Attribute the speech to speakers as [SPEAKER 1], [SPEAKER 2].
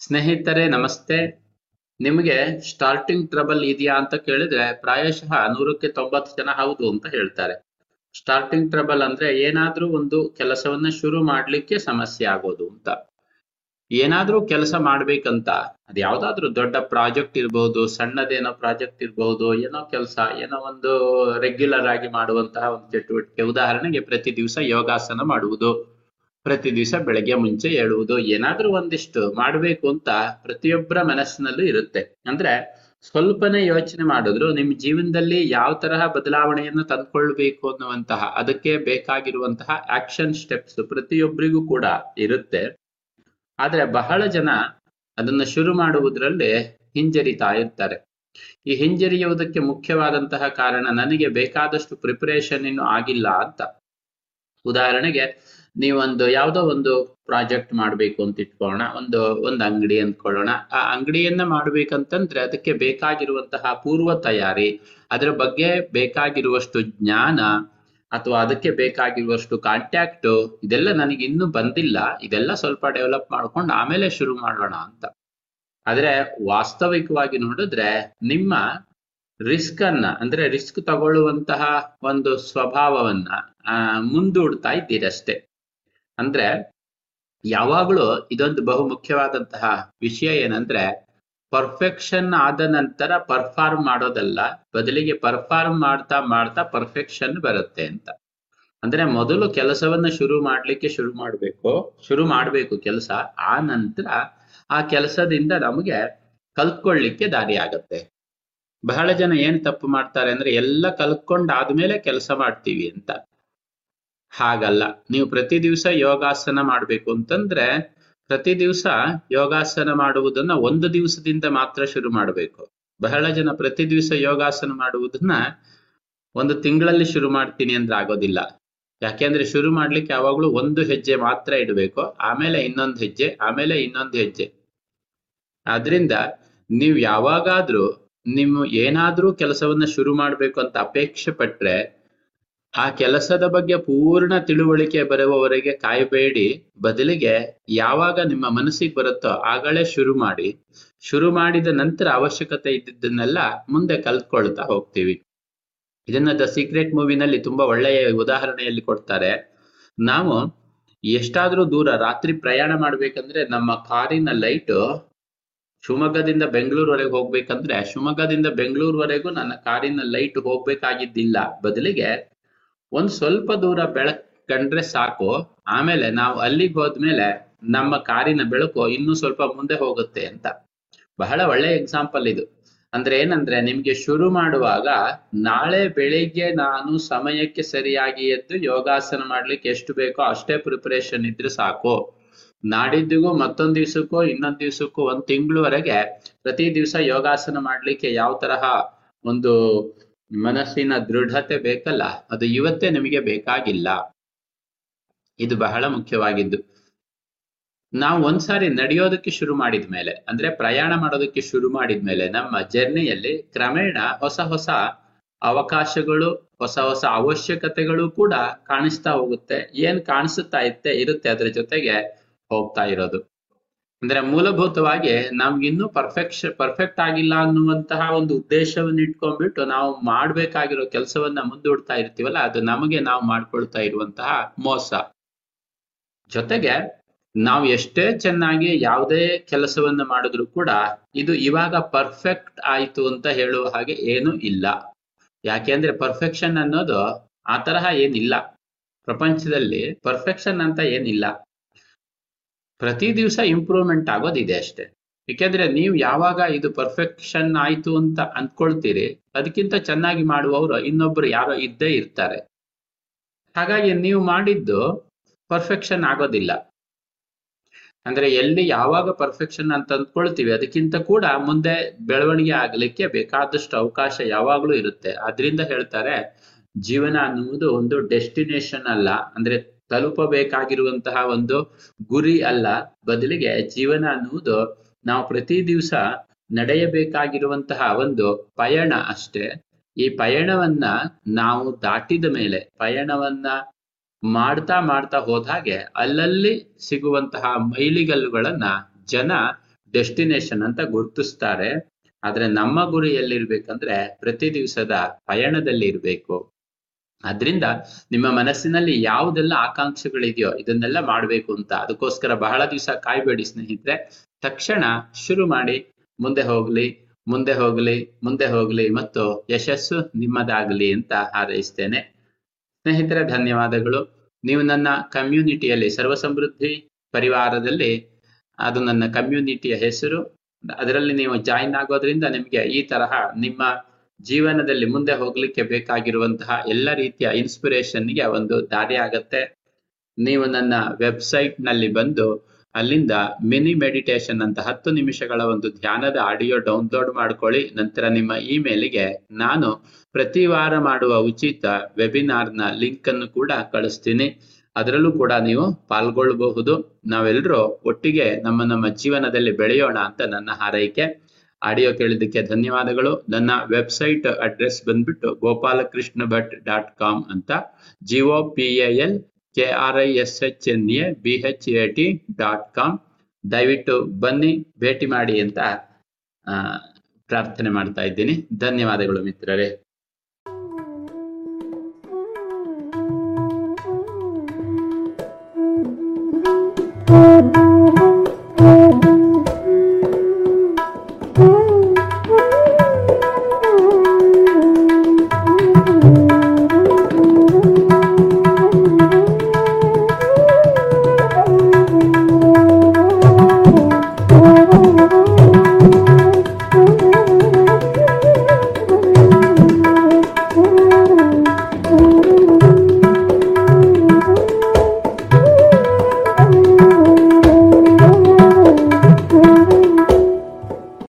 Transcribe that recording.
[SPEAKER 1] ಸ್ನೇಹಿತರೆ, ನಮಸ್ತೆ. ನಿಮಗೆ ಸ್ಟಾರ್ಟಿಂಗ್ ಟ್ರಬಲ್ ಇದೆಯಾ ಅಂತ ಕೇಳಿದ್ರೆ ಪ್ರಾಯಶಃ ನೂರಕ್ಕೆ ತೊಂಬತ್ತು ಜನ ಹೌದು ಅಂತ ಹೇಳ್ತಾರೆ. ಸ್ಟಾರ್ಟಿಂಗ್ ಟ್ರಬಲ್ ಅಂದ್ರೆ ಏನಾದ್ರೂ ಒಂದು ಕೆಲಸವನ್ನ ಶುರು ಮಾಡ್ಲಿಕ್ಕೆ ಸಮಸ್ಯೆ ಆಗೋದು ಅಂತ. ಏನಾದ್ರೂ ಕೆಲಸ ಮಾಡ್ಬೇಕಂತ, ಅದು ಯಾವ್ದಾದ್ರು ದೊಡ್ಡ ಪ್ರಾಜೆಕ್ಟ್ ಇರ್ಬಹುದು ಸಣ್ಣದೇನೋ ಪ್ರಾಜೆಕ್ಟ್ ಇರ್ಬಹುದು ಏನೋ ಕೆಲಸ, ಏನೋ ಒಂದು ರೆಗ್ಯುಲರ್ ಆಗಿ ಮಾಡುವಂತಹ ಒಂದು ಚಟುವಟಿಕೆ. ಉದಾಹರಣೆಗೆ ಪ್ರತಿ ದಿವಸ ಯೋಗಾಸನ ಮಾಡುವುದು. ಪ್ರತಿ ದಿವಸ ಬೆಳಗ್ಗೆ ಮುಂಚೆ ಹೇಳುವುದು, ಏನಾದ್ರೂ ಒಂದಿಷ್ಟು ಮಾಡ್ಬೇಕು ಅಂತ ಪ್ರತಿಯೊಬ್ಬರ ಮನಸ್ಸಿನಲ್ಲೂ ಇರುತ್ತೆ. ಅಂದ್ರೆ ಸ್ವಲ್ಪನೇ ಯೋಚನೆ ಮಾಡಿದ್ರು, ನಿಮ್ ಜೀವನದಲ್ಲಿ ಯಾವ ತರಹ ಬದಲಾವಣೆಯನ್ನು ತಂದ್ಕೊಳ್ಬೇಕು ಅನ್ನುವಂತಹ, ಅದಕ್ಕೆ ಬೇಕಾಗಿರುವಂತಹ ಆಕ್ಷನ್ ಸ್ಟೆಪ್ಸ್ ಪ್ರತಿಯೊಬ್ಬರಿಗೂ ಕೂಡ ಇರುತ್ತೆ. ಆದ್ರೆ ಬಹಳ ಜನ ಅದನ್ನ ಶುರು ಮಾಡುವುದರಲ್ಲಿ ಹಿಂಜರಿತಾ ಇರ್ತಾರೆ ಈ ಹಿಂಜರಿಯುವುದಕ್ಕೆ ಮುಖ್ಯವಾದಂತಹ ಕಾರಣ, ನನಗೆ ಬೇಕಾದಷ್ಟು ಪ್ರಿಪರೇಷನ್ ಇನ್ನು ಆಗಿಲ್ಲ ಅಂತ. ಉದಾಹರಣೆಗೆ ನೀವೊಂದು ಯಾವುದೋ ಒಂದು ಪ್ರಾಜೆಕ್ಟ್ ಮಾಡ್ಬೇಕು ಅಂತ ಇಟ್ಕೊಳ್ಳೋಣ ಒಂದು ಒಂದು ಅಂಗಡಿ ಅಂದ್ಕೊಳ್ಳೋಣ. ಆ ಅಂಗಡಿಯನ್ನ ಮಾಡ್ಬೇಕಂತಂದ್ರೆ ಅದಕ್ಕೆ ಬೇಕಾಗಿರುವಂತಹ ಪೂರ್ವ ತಯಾರಿ, ಅದರ ಬಗ್ಗೆ ಬೇಕಾಗಿರುವಷ್ಟು ಜ್ಞಾನ, ಅಥವಾ ಅದಕ್ಕೆ ಬೇಕಾಗಿರುವಷ್ಟು ಕಾಂಟ್ಯಾಕ್ಟ್ ಇದೆಲ್ಲ ನನಗೆ ಇನ್ನೂ ಬಂದಿಲ್ಲ. ಇದೆಲ್ಲ ಸ್ವಲ್ಪ ಡೆವಲಪ್ ಮಾಡ್ಕೊಂಡು ಆಮೇಲೆ ಶುರು ಮಾಡೋಣ ಅಂತ. ಆದ್ರೆ ವಾಸ್ತವಿಕವಾಗಿ ನೋಡಿದ್ರೆ ನಿಮ್ಮ ರಿಸ್ಕ್ ಅನ್ನ, ಅಂದ್ರೆ ರಿಸ್ಕ್ ತಗೊಳ್ಳುವಂತಹ ಒಂದು ಸ್ವಭಾವವನ್ನ, ಆ, ಮುಂದೂಡ್ತಾ ಇದ್ದೀರಷ್ಟೇ. ಅಂದ್ರೆ ಯಾವಾಗಲೂ ಇದೊಂದು ಬಹು ಮುಖ್ಯವಾದಂತಹ ವಿಷಯ ಏನಂದ್ರೆ ಪರ್ಫೆಕ್ಷನ್ ಆದ ನಂತರ ಪರ್ಫಾರ್ಮ್ ಮಾಡೋದಲ್ಲ, ಬದಲಿಗೆ ಪರ್ಫಾರ್ಮ್ ಮಾಡ್ತಾ ಮಾಡ್ತಾ ಪರ್ಫೆಕ್ಷನ್ ಬರುತ್ತೆ ಅಂತ. ಅಂದ್ರೆ ಮೊದಲು ಕೆಲಸವನ್ನ ಶುರು ಮಾಡ್ಲಿಕ್ಕೆ ಶುರು ಮಾಡ್ಬೇಕು ಶುರು ಮಾಡ್ಬೇಕು ಕೆಲಸ, ಆ ನಂತರ ಆ ಕೆಲಸದಿಂದ ನಮಗೆ ಕಲ್ತ್ಕೊಳ್ಳಿಕ್ಕೆ ದಾರಿ ಆಗತ್ತೆ. ಬಹಳ ಜನ ಏನ್ ತಪ್ಪು ಮಾಡ್ತಾರೆ ಅಂದ್ರೆ ಎಲ್ಲ ಕಲ್ತ್ಕೊಂಡಾದ್ಮೇಲೆ ಕೆಲಸ ಮಾಡ್ತೀವಿ ಅಂತ. ಹಾಗಲ್ಲ. ನೀವು ಪ್ರತಿ ದಿವಸ ಯೋಗಾಸನ ಮಾಡ್ಬೇಕು ಅಂತಂದ್ರೆ ಪ್ರತಿ ದಿವಸ ಯೋಗಾಸನ ಮಾಡುವುದನ್ನ ಒಂದು ದಿವಸದಿಂದ ಮಾತ್ರ ಶುರು ಮಾಡಬೇಕು. ಬಹಳ ಜನ ಪ್ರತಿ ದಿವಸ ಯೋಗಾಸನ ಮಾಡುವುದನ್ನ ಒಂದು ತಿಂಗಳಲ್ಲಿ ಶುರು ಮಾಡ್ತೀನಿ ಅಂದ್ರೆ ಆಗೋದಿಲ್ಲ. ಯಾಕೆಂದ್ರೆ ಶುರು ಮಾಡ್ಲಿಕ್ಕೆ ಯಾವಾಗ್ಲೂ ಒಂದು ಹೆಜ್ಜೆ ಮಾತ್ರ ಇಡಬೇಕು. ಆಮೇಲೆ ಇನ್ನೊಂದು ಹೆಜ್ಜೆ, ಆಮೇಲೆ ಇನ್ನೊಂದು ಹೆಜ್ಜೆ. ಆದ್ರಿಂದ ನೀವು ಯಾವಾಗಾದ್ರೂ ನಿಮ್ಮ ಏನಾದ್ರೂ ಕೆಲಸವನ್ನ ಶುರು ಮಾಡ್ಬೇಕು ಅಂತ ಅಪೇಕ್ಷೆ ಪಟ್ರೆ ಆ ಕೆಲಸದ ಬಗ್ಗೆ ಪೂರ್ಣ ತಿಳುವಳಿಕೆ ಬರುವವರೆಗೆ ಕಾಯಬೇಡಿ. ಬದಲಿಗೆ ಯಾವಾಗ ನಿಮ್ಮ ಮನಸ್ಸಿಗೆ ಬರುತ್ತೋ ಆಗಲೇ ಶುರು ಮಾಡಿ. ಶುರು ಮಾಡಿದ ನಂತರ ಅವಶ್ಯಕತೆ ಇದ್ದಿದ್ದನ್ನೆಲ್ಲ ಮುಂದೆ ಕಲ್ತ್ಕೊಳ್ತಾ ಹೋಗ್ತೀವಿ. ಇದನ್ನ ದ ಸೀಕ್ರೆಟ್ ಮೂವಿನಲ್ಲಿ ತುಂಬಾ ಒಳ್ಳೆಯ ಉದಾಹರಣೆಯಲ್ಲಿ ಕೊಡ್ತಾರೆ. ನಾವು ಎಷ್ಟಾದ್ರೂ ದೂರ ರಾತ್ರಿ ಪ್ರಯಾಣ ಮಾಡ್ಬೇಕಂದ್ರೆ ನಮ್ಮ ಕಾರಿನ ಲೈಟ್ ಶಿವಮೊಗ್ಗದಿಂದ ಬೆಂಗಳೂರುವರೆಗೆ ಹೋಗ್ಬೇಕಂದ್ರೆ ಶಿವಮೊಗ್ಗದಿಂದ ಬೆಂಗಳೂರುವರೆಗೂ ನನ್ನ ಕಾರಿನ ಲೈಟ್ ಹೋಗ್ಬೇಕಾಗಿದ್ದಿಲ್ಲ. ಬದಲಿಗೆ ಒಂದ್ ಸ್ವಲ್ಪ ದೂರ ಬೆಳಕ್ ಕಂಡ್ರೆ ಸಾಕು. ಆಮೇಲೆ ನಾವು ಅಲ್ಲಿಗೆ ಹೋದ್ಮೇಲೆ ನಮ್ಮ ಕಾರಿನ ಬೆಳಕು ಇನ್ನೂ ಸ್ವಲ್ಪ ಮುಂದೆ ಹೋಗುತ್ತೆ ಅಂತ. ಬಹಳ ಒಳ್ಳೆ ಎಕ್ಸಾಂಪಲ್ ಇದು. ಅಂದ್ರೆ ಏನಂದ್ರೆ ನಿಮ್ಗೆ ಶುರು ಮಾಡುವಾಗ ನಾಳೆ ಬೆಳಿಗ್ಗೆ ನಾನು ಸಮಯಕ್ಕೆ ಸರಿಯಾಗಿ ಎದ್ದು ಯೋಗಾಸನ ಮಾಡ್ಲಿಕ್ಕೆ ಎಷ್ಟು ಬೇಕೋ ಅಷ್ಟೇ ಪ್ರಿಪರೇಷನ್ ಇದ್ರೆ ಸಾಕು. ನಾಡಿದ್ದಿಗೂ ಮತ್ತೊಂದ್ ದಿವ್ಸಕ್ಕೂ ಇನ್ನೊಂದ್ ದಿವ್ಸಕ್ಕೂ ಒಂದ್ ತಿಂಗಳವರೆಗೆ ಪ್ರತಿ ದಿವಸ ಯೋಗಾಸನ ಮಾಡ್ಲಿಕ್ಕೆ ಯಾವ ತರಹ ಒಂದು ಮನಸ್ಸಿನ ದೃಢತೆ ಬೇಕಲ್ಲ, ಅದು ಇವತ್ತೇ ನಿಮಗೆ ಬೇಕಾಗಿಲ್ಲ. ಇದು ಬಹಳ ಮುಖ್ಯವಾಗಿದ್ದು. ನಾವು ಒಂದ್ಸಾರಿ ನಡೆಯೋದಕ್ಕೆ ಶುರು ಮಾಡಿದ ಮೇಲೆ ಅಂದ್ರೆ ಪ್ರಯಾಣ ಮಾಡೋದಕ್ಕೆ ಶುರು ಮಾಡಿದ ಮೇಲೆ ನಮ್ಮ ಜರ್ನಿಯಲ್ಲಿ ಕ್ರಮೇಣ ಹೊಸ ಹೊಸ ಅವಕಾಶಗಳು, ಹೊಸ ಹೊಸ ಅವಶ್ಯಕತೆಗಳು ಕೂಡ ಕಾಣಿಸ್ತಾ ಹೋಗುತ್ತೆ. ಏನ್ ಕಾಣಿಸುತ್ತಾ ಇತ್ತೆ ಇರುತ್ತೆ ಅದ್ರ ಜೊತೆಗೆ ಹೋಗ್ತಾ ಇರೋದು. ಅಂದ್ರೆ ಮೂಲಭೂತವಾಗಿ ನಮ್ಗಿನ್ನೂ ಪರ್ಫೆಕ್ಷ ಪರ್ಫೆಕ್ಟ್ ಆಗಿಲ್ಲ ಅನ್ನುವಂತಹ ಒಂದು ಉದ್ದೇಶವನ್ನು ಇಟ್ಕೊಂಡ್ಬಿಟ್ಟು ನಾವು ಮಾಡ್ಬೇಕಾಗಿರೋ ಕೆಲಸವನ್ನ ಮುಂದೂಡ್ತಾ ಇರ್ತೀವಲ್ಲ, ಅದು ನಮಗೆ ನಾವು ಮಾಡ್ಕೊಳ್ತಾ ಇರುವಂತಹ ಮೋಸ. ಜೊತೆಗೆ ನಾವು ಎಷ್ಟೇ ಚೆನ್ನಾಗಿ ಯಾವುದೇ ಕೆಲಸವನ್ನ ಮಾಡಿದ್ರು ಕೂಡ ಇದು ಇವಾಗ ಪರ್ಫೆಕ್ಟ್ ಆಯ್ತು ಅಂತ ಹೇಳುವ ಹಾಗೆ ಏನು ಇಲ್ಲ. ಯಾಕೆಂದ್ರೆ ಪರ್ಫೆಕ್ಷನ್ ಅನ್ನೋದು ಆ ತರಹ ಏನಿಲ್ಲ. ಪ್ರಪಂಚದಲ್ಲಿ ಪರ್ಫೆಕ್ಷನ್ ಅಂತ ಏನಿಲ್ಲ. ಪ್ರತಿ ದಿವಸ ಇಂಪ್ರೂವ್ಮೆಂಟ್ ಆಗೋದಿದೆ ಅಷ್ಟೇ. ಏಕೆಂದ್ರೆ ನೀವು ಯಾವಾಗ ಇದು ಪರ್ಫೆಕ್ಷನ್ ಆಯ್ತು ಅಂತ ಅಂದ್ಕೊಳ್ತೀರಿ, ಅದಕ್ಕಿಂತ ಚೆನ್ನಾಗಿ ಮಾಡುವವರು ಇನ್ನೊಬ್ರು ಯಾರೋ ಇದ್ದೇ ಇರ್ತಾರೆ. ಹಾಗಾಗಿ ನೀವು ಮಾಡಿದ್ದು ಪರ್ಫೆಕ್ಷನ್ ಆಗೋದಿಲ್ಲ. ಅಂದ್ರೆ ಎಲ್ಲಿ ಯಾವಾಗ ಪರ್ಫೆಕ್ಷನ್ ಅಂತ ಅಂದ್ಕೊಳ್ತೀವಿ, ಅದಕ್ಕಿಂತ ಕೂಡ ಮುಂದೆ ಬೆಳವಣಿಗೆ ಆಗ್ಲಿಕ್ಕೆ ಬೇಕಾದಷ್ಟು ಅವಕಾಶ ಯಾವಾಗ್ಲೂ ಇರುತ್ತೆ. ಅದರಿಂದ ಹೇಳ್ತಾರೆ, ಜೀವನ ಅನ್ನುವುದು ಒಂದು ಡೆಸ್ಟಿನೇಷನ್ ಅಲ್ಲ. ಅಂದ್ರೆ ತಲುಪಬೇಕಾಗಿರುವಂತಹ ಒಂದು ಗುರಿ ಅಲ್ಲ. ಬದಲಿಗೆ ಜೀವನ ಅನ್ನುವುದು ನಾವು ಪ್ರತಿ ದಿವಸ ನಡೆಯಬೇಕಾಗಿರುವಂತಹ ಒಂದು ಪಯಣ ಅಷ್ಟೇ. ಈ ಪಯಣವನ್ನ ನಾವು ದಾಟಿದ ಮೇಲೆ, ಪಯಣವನ್ನ ಮಾಡ್ತಾ ಮಾಡ್ತಾ ಹೋದಾಗೆ ಅಲ್ಲಲ್ಲಿ ಸಿಗುವಂತಹ ಮೈಲಿಗಲ್ಲುಗಳನ್ನ ಜನ ಡೆಸ್ಟಿನೇಷನ್ ಅಂತ ಗುರುತಿಸ್ತಾರೆ. ಆದ್ರೆ ನಮ್ಮ ಗುರಿ ಎಲ್ಲಿರ್ಬೇಕಂದ್ರೆ ಪ್ರತಿ ದಿವಸದ ಪಯಣದಲ್ಲಿ ಇರಬೇಕು ಆದ್ರಿಂದ ನಿಮ್ಮ ಮನಸ್ಸಿನಲ್ಲಿ ಯಾವುದೆಲ್ಲ ಆಕಾಂಕ್ಷೆಗಳಿದೆಯೋ ಇದನ್ನೆಲ್ಲ ಮಾಡಬೇಕು ಅಂತ ಅದಕ್ಕೋಸ್ಕರ ಬಹಳ ದಿವಸ ಕಾಯ್ಬೇಡಿ ಸ್ನೇಹಿತರೆ. ತಕ್ಷಣ ಶುರು ಮಾಡಿ, ಮುಂದೆ ಹೋಗ್ಲಿ ಮುಂದೆ ಹೋಗ್ಲಿ ಮುಂದೆ ಹೋಗ್ಲಿ ಮತ್ತು ಯಶಸ್ಸು ನಿಮ್ಮದಾಗಲಿ ಅಂತ ಹಾರೈಸ್ತೇನೆ. ಸ್ನೇಹಿತರೆ, ಧನ್ಯವಾದಗಳು. ನೀವು ನನ್ನ ಕಮ್ಯುನಿಟಿಯಲ್ಲಿ, ಸರ್ವಸಮೃದ್ಧಿ ಪರಿವಾರದಲ್ಲಿ, ಅದು ನನ್ನ ಕಮ್ಯುನಿಟಿಯ ಹೆಸರು. ಅದರಲ್ಲಿ ನೀವು ಜಾಯಿನ್ ಆಗೋದ್ರಿಂದ ನಿಮಗೆ ಈ ತರಹ ನಿಮ್ಮ ಜೀವನದಲ್ಲಿ ಮುಂದೆ ಹೋಗ್ಲಿಕ್ಕೆ ಬೇಕಾಗಿರುವಂತಹ ಎಲ್ಲ ರೀತಿಯ ಇನ್ಸ್ಪಿರೇಷನ್ಗೆ ಒಂದು ದಾರಿ ಆಗತ್ತೆ. ನೀವು ನನ್ನ ವೆಬ್ಸೈಟ್ನಲ್ಲಿ ಬಂದು ಅಲ್ಲಿಂದ ಮಿನಿ ಮೆಡಿಟೇಷನ್ ಅಂತ ಹತ್ತು ನಿಮಿಷಗಳ ಒಂದು ಧ್ಯಾನದ ಆಡಿಯೋ ಡೌನ್ಲೋಡ್ ಮಾಡ್ಕೊಳ್ಳಿ. ನಂತರ ನಿಮ್ಮ ಇಮೇಲ್ಗೆ ನಾನು ಪ್ರತಿ ವಾರ ಮಾಡುವ ಉಚಿತ ವೆಬಿನಾರ್ನ ಲಿಂಕ್ ಅನ್ನು ಕೂಡ ಕಳಿಸ್ತೀನಿ. ಅದರಲ್ಲೂ ಕೂಡ ನೀವು ಪಾಲ್ಗೊಳ್ಳಬಹುದು. ನಾವೆಲ್ಲರೂ ಒಟ್ಟಿಗೆ ನಮ್ಮ ನಮ್ಮ ಜೀವನದಲ್ಲಿ ಬೆಳೆಯೋಣ ಅಂತ ನನ್ನ ಹಾರೈಕೆ. ಆಡಿಯೋ ಕೇಳಿದ್ದಕ್ಕೆ ಧನ್ಯವಾದಗಳು. ನನ್ನ ವೆಬ್ಸೈಟ್ ಅಡ್ರೆಸ್ ಬಂದ್ಬಿಟ್ಟು ಗೋಪಾಲಕೃಷ್ಣ ಭಟ್ ಡಾಟ್ ಕಾಮ್ ಅಂತ. G O P L K R I S H N A B H A T dot com. ದಯವಿಟ್ಟು ಬನ್ನಿ, ಭೇಟಿ ಮಾಡಿ ಅಂತ ಪ್ರಾರ್ಥನೆ ಮಾಡ್ತಾ ಇದ್ದೀನಿ. ಧನ್ಯವಾದಗಳು ಮಿತ್ರರೇ.